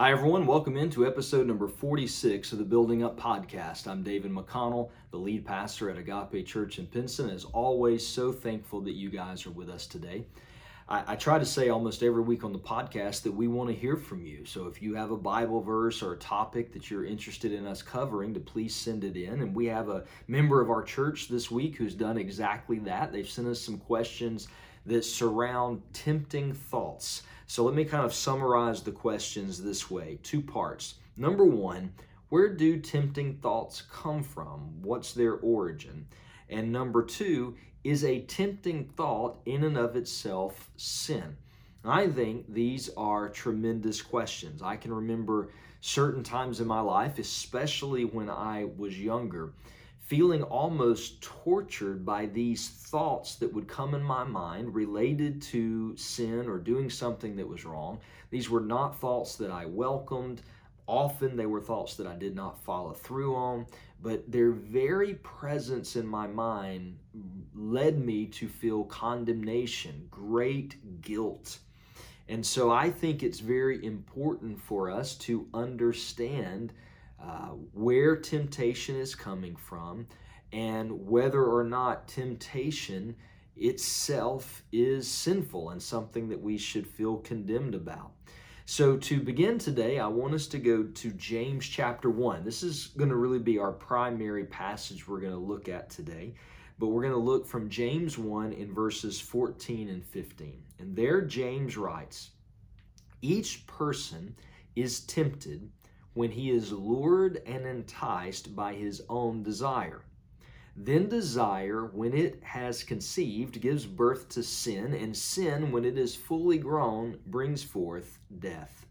Hi, everyone. Welcome into episode number 46 of the Building Up Podcast. I'm David McConnell, the lead pastor at Agape Church in Pinson. As always, so thankful that you guys are with us today. I, I, try to say almost every week on the podcast that we want to hear from you. So if you have a Bible verse or a topic that you're interested in us covering, to please send it in. And we have a member of our church this week who's done exactly that. They've sent us some questions that surround tempting thoughts. So let me kind of summarize the questions this way two parts. Number one, where do tempting thoughts come from? What's their origin? And number two, is a tempting thought in and of itself sin? I think these are tremendous questions. I can remember certain times in my life, especially when I was younger, feeling almost tortured by these thoughts that would come in my mind related to sin or doing something that was wrong. These were not thoughts that I welcomed. Often they were thoughts that I did not follow through on, but their very presence in my mind led me to feel condemnation, great guilt. And so I think it's very important for us to understand uh, where temptation is coming from and whether or not temptation itself is sinful and something that we should feel condemned about. So, to begin today, I want us to go to James chapter 1. This is going to really be our primary passage we're going to look at today, but we're going to look from James 1 in verses 14 and 15. And there, James writes Each person is tempted when he is lured and enticed by his own desire. Then desire, when it has conceived, gives birth to sin, and sin, when it is fully grown, brings forth death.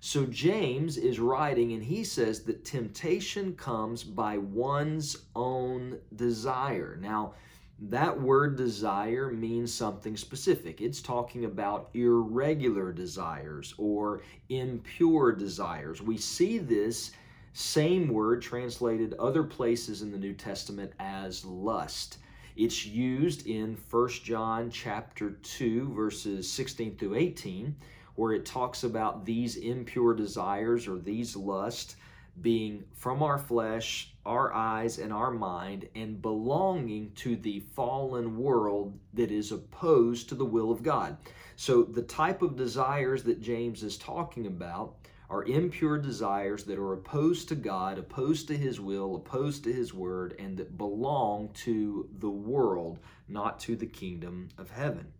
So James is writing, and he says that temptation comes by one's own desire. Now, that word desire means something specific. It's talking about irregular desires or impure desires. We see this same word translated other places in the New Testament as lust. It's used in 1 John chapter 2 verses 16 through 18 where it talks about these impure desires or these lust being from our flesh, our eyes, and our mind, and belonging to the fallen world that is opposed to the will of God. So, the type of desires that James is talking about are impure desires that are opposed to God, opposed to His will, opposed to His word, and that belong to the world, not to the kingdom of heaven.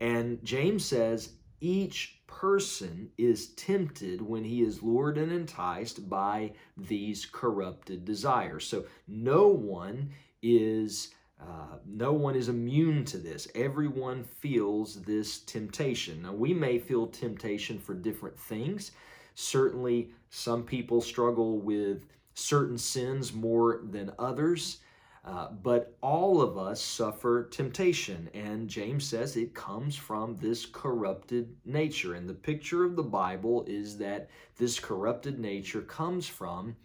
And James says, each person is tempted when he is lured and enticed by these corrupted desires. So no one is uh, no one is immune to this. Everyone feels this temptation. Now, we may feel temptation for different things. Certainly, some people struggle with certain sins more than others. Uh, but all of us suffer temptation, and James says it comes from this corrupted nature. And the picture of the Bible is that this corrupted nature comes from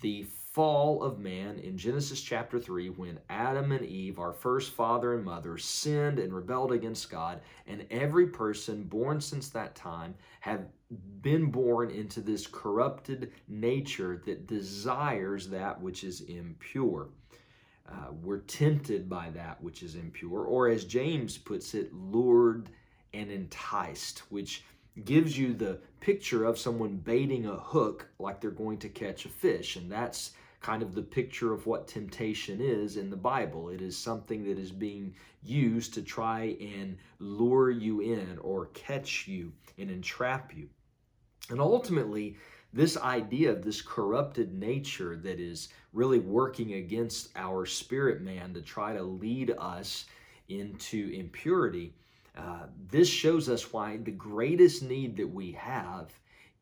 the fall of man in Genesis chapter 3 when Adam and Eve, our first father and mother, sinned and rebelled against God, and every person born since that time have been born into this corrupted nature that desires that which is impure uh, we're tempted by that which is impure, or as James puts it, lured and enticed, which gives you the picture of someone baiting a hook like they're going to catch a fish. And that's kind of the picture of what temptation is in the Bible. It is something that is being used to try and lure you in or catch you and entrap you. And ultimately, this idea of this corrupted nature that is really working against our spirit man to try to lead us into impurity, uh, this shows us why the greatest need that we have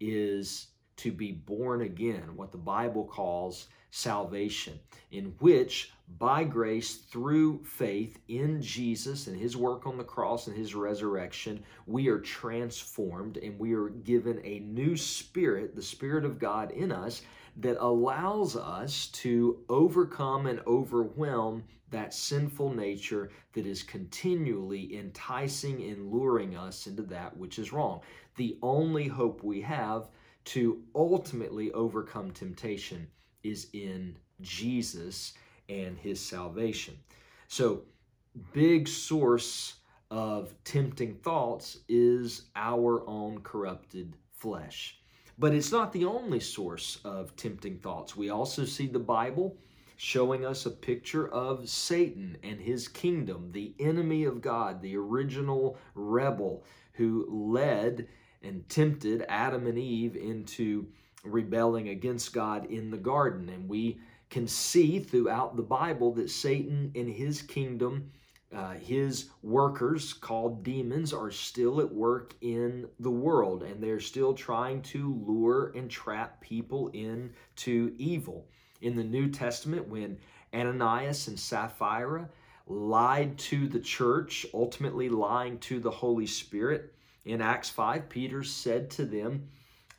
is to be born again, what the Bible calls salvation, in which by grace through faith in Jesus and his work on the cross and his resurrection, we are transformed and we are given a new spirit, the Spirit of God in us, that allows us to overcome and overwhelm that sinful nature that is continually enticing and luring us into that which is wrong. The only hope we have to ultimately overcome temptation is in Jesus and his salvation. So, big source of tempting thoughts is our own corrupted flesh. But it's not the only source of tempting thoughts. We also see the Bible showing us a picture of Satan and his kingdom, the enemy of God, the original rebel who led and tempted Adam and Eve into rebelling against God in the garden. And we can see throughout the Bible that Satan and his kingdom, uh, his workers called demons, are still at work in the world and they're still trying to lure and trap people into evil in the New Testament when Ananias and Sapphira lied to the church, ultimately lying to the Holy Spirit. In Acts 5, Peter said to them,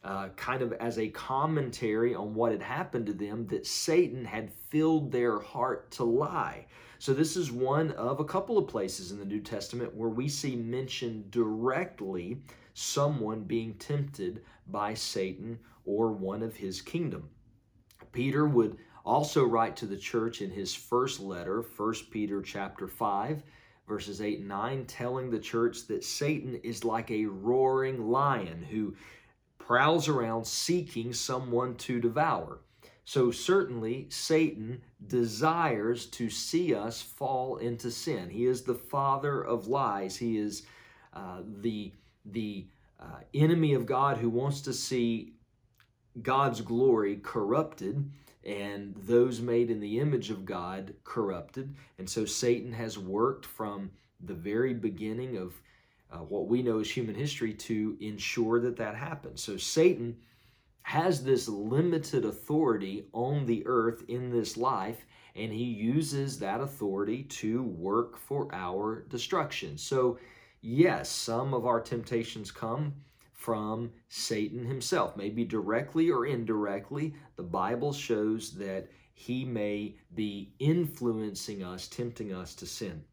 uh, kind of as a commentary on what had happened to them, that Satan had filled their heart to lie. So, this is one of a couple of places in the New Testament where we see mentioned directly someone being tempted by Satan or one of his kingdom. Peter would also write to the church in his first letter, 1 Peter chapter 5, verses 8 and 9, telling the church that Satan is like a roaring lion who prowls around seeking someone to devour. So, certainly, Satan desires to see us fall into sin. He is the father of lies. He is uh, the, the uh, enemy of God who wants to see God's glory corrupted and those made in the image of God corrupted. And so Satan has worked from the very beginning of uh, what we know as human history to ensure that that happens. So Satan has this limited authority on the earth in this life, and he uses that authority to work for our destruction. So, yes, some of our temptations come from Satan himself, maybe directly or indirectly. The Bible shows that he may be influencing us, tempting us to sin.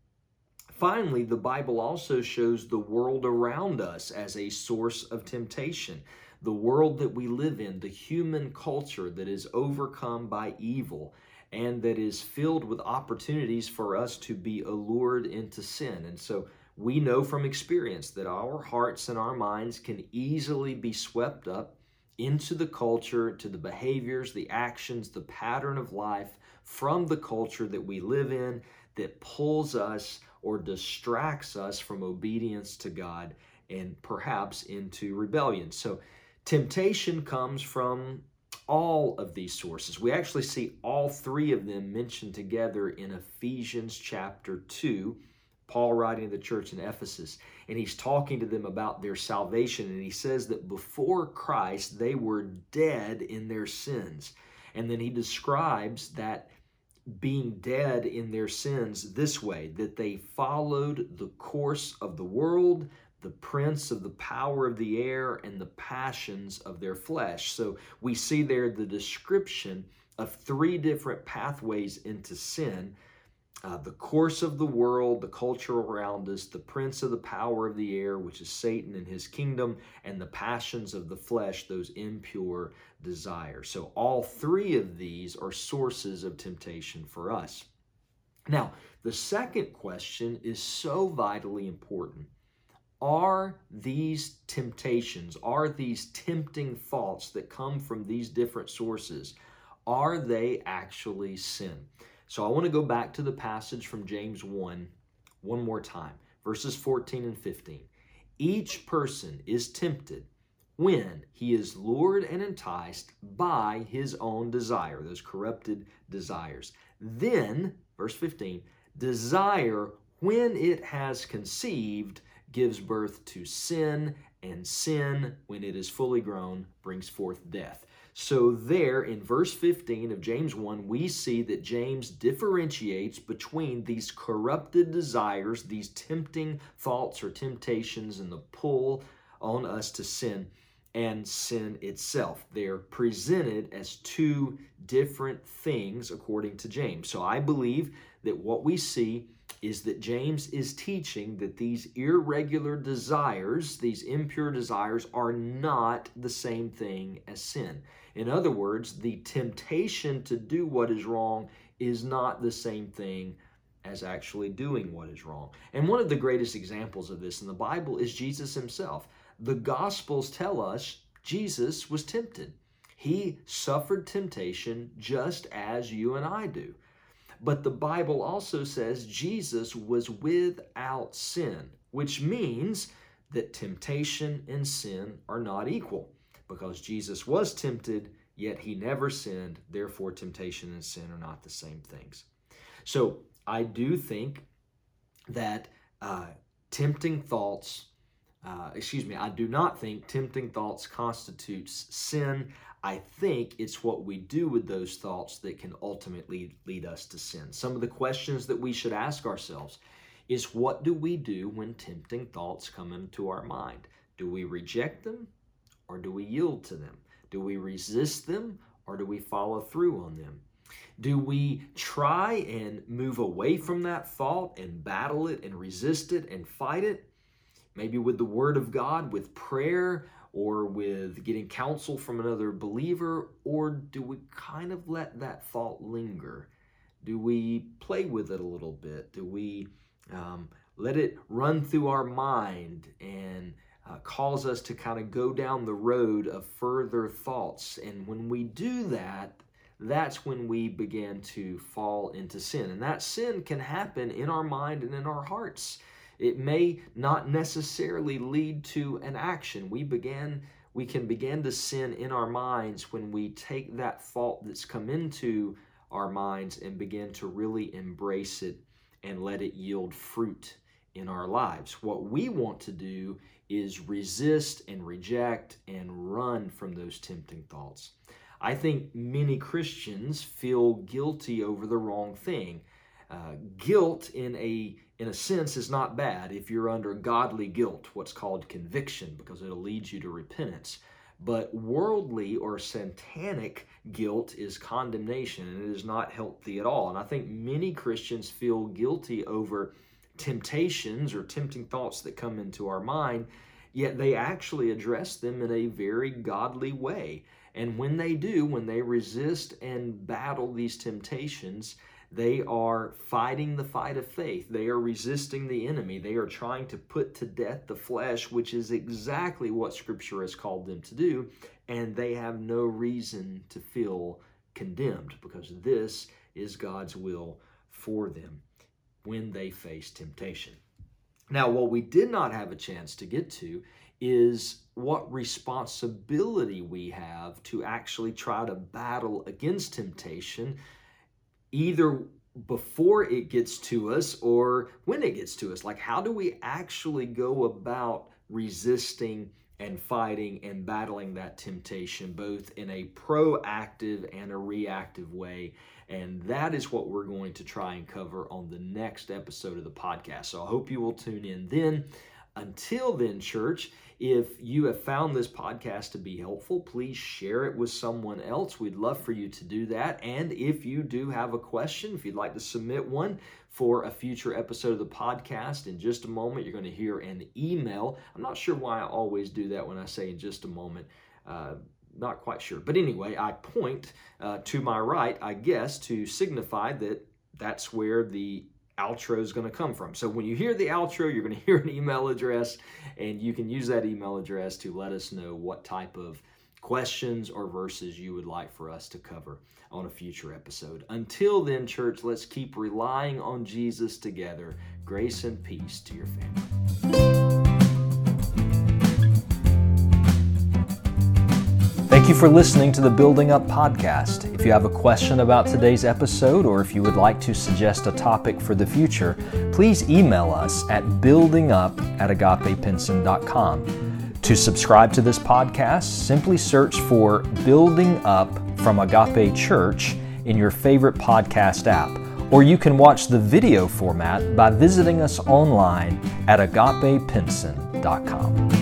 Finally, the Bible also shows the world around us as a source of temptation. The world that we live in, the human culture that is overcome by evil and that is filled with opportunities for us to be allured into sin. And so we know from experience that our hearts and our minds can easily be swept up into the culture, to the behaviors, the actions, the pattern of life from the culture that we live in that pulls us or distracts us from obedience to God and perhaps into rebellion. So, temptation comes from all of these sources. We actually see all three of them mentioned together in Ephesians chapter 2 Paul writing to the church in Ephesus, and he's talking to them about their salvation. And he says that before Christ, they were dead in their sins. And then he describes that being dead in their sins this way that they followed the course of the world, the prince of the power of the air, and the passions of their flesh. So we see there the description of three different pathways into sin uh, the course of the world, the culture around us, the prince of the power of the air, which is Satan and his kingdom, and the passions of the flesh, those impure desires. So, all three of these are sources of temptation for us. Now, the second question is so vitally important. Are these temptations, are these tempting thoughts that come from these different sources, are they actually sin? So I want to go back to the passage from James 1 one more time, verses 14 and 15. Each person is tempted when he is lured and enticed by his own desire, those corrupted desires. Then, verse 15, desire, when it has conceived, gives birth to sin, and sin, when it is fully grown, brings forth death. So, there in verse 15 of James 1, we see that James differentiates between these corrupted desires, these tempting thoughts or temptations, and the pull on us to sin and sin itself. They're presented as two different things according to James. So, I believe that what we see is that James is teaching that these irregular desires, these impure desires, are not the same thing as sin. In other words, the temptation to do what is wrong is not the same thing as actually doing what is wrong. And one of the greatest examples of this in the Bible is Jesus himself. The Gospels tell us Jesus was tempted. He suffered temptation just as you and I do. But the Bible also says Jesus was without sin, which means that temptation and sin are not equal because Jesus was tempted, yet he never sinned. Therefore, temptation and sin are not the same things. So I do think that uh, tempting thoughts, uh, excuse me, I do not think tempting thoughts constitutes sin. I think it's what we do with those thoughts that can ultimately lead us to sin. Some of the questions that we should ask ourselves is what do we do when tempting thoughts come into our mind? Do we reject them or do we yield to them? Do we resist them or do we follow through on them? Do we try and move away from that thought and battle it and resist it and fight it? Maybe with the Word of God, with prayer, or with getting counsel from another believer, or do we kind of let that thought linger? Do we play with it a little bit? Do we um, let it run through our mind and uh, cause us to kind of go down the road of further thoughts? And when we do that, that's when we begin to fall into sin. And that sin can happen in our mind and in our hearts. It may not necessarily lead to an action. We began we can begin to sin in our minds when we take that thought that's come into our minds and begin to really embrace it and let it yield fruit in our lives. What we want to do is resist and reject and run from those tempting thoughts. I think many Christians feel guilty over the wrong thing. Uh, guilt, in a in a sense, is not bad if you're under godly guilt, what's called conviction, because it'll lead you to repentance. But worldly or satanic guilt is condemnation, and it is not healthy at all. And I think many Christians feel guilty over temptations or tempting thoughts that come into our mind, yet they actually address them in a very godly way. And when they do, when they resist and battle these temptations, they are fighting the fight of faith. They are resisting the enemy. They are trying to put to death the flesh, which is exactly what Scripture has called them to do. And they have no reason to feel condemned because this is God's will for them when they face temptation. Now, what we did not have a chance to get to is what responsibility we have to actually try to battle against temptation either before it gets to us or when it gets to us. Like, how do we actually go about resisting and fighting and battling that temptation, both in a proactive and a reactive way? And that is what we're going to try and cover on the next episode of the podcast. So I hope you will tune in then. Until then, church, if you have found this podcast to be helpful, please share it with someone else. We'd love for you to do that. And if you do have a question, if you'd like to submit one for a future episode of the podcast, in just a moment, you're going to hear an email. I'm not sure why I always do that when I say in just a moment. Uh, not quite sure. But anyway, I point uh, to my right, I guess, to signify that that's where the outro is going to come from. So when you hear the outro, you're going to hear an email address, and you can use that email address to let us know what type of questions or verses you would like for us to cover on a future episode. Until then, church, let's keep relying on Jesus together. Grace and peace to your family. Thank you for listening to the Building Up podcast. If you have a question about today's episode or if you would like to suggest a topic for the future, please email us at buildingup at agapepinson.com. To subscribe to this podcast, simply search for Building Up from Agape Church in your favorite podcast app, or you can watch the video format by visiting us online at agapepinson.com.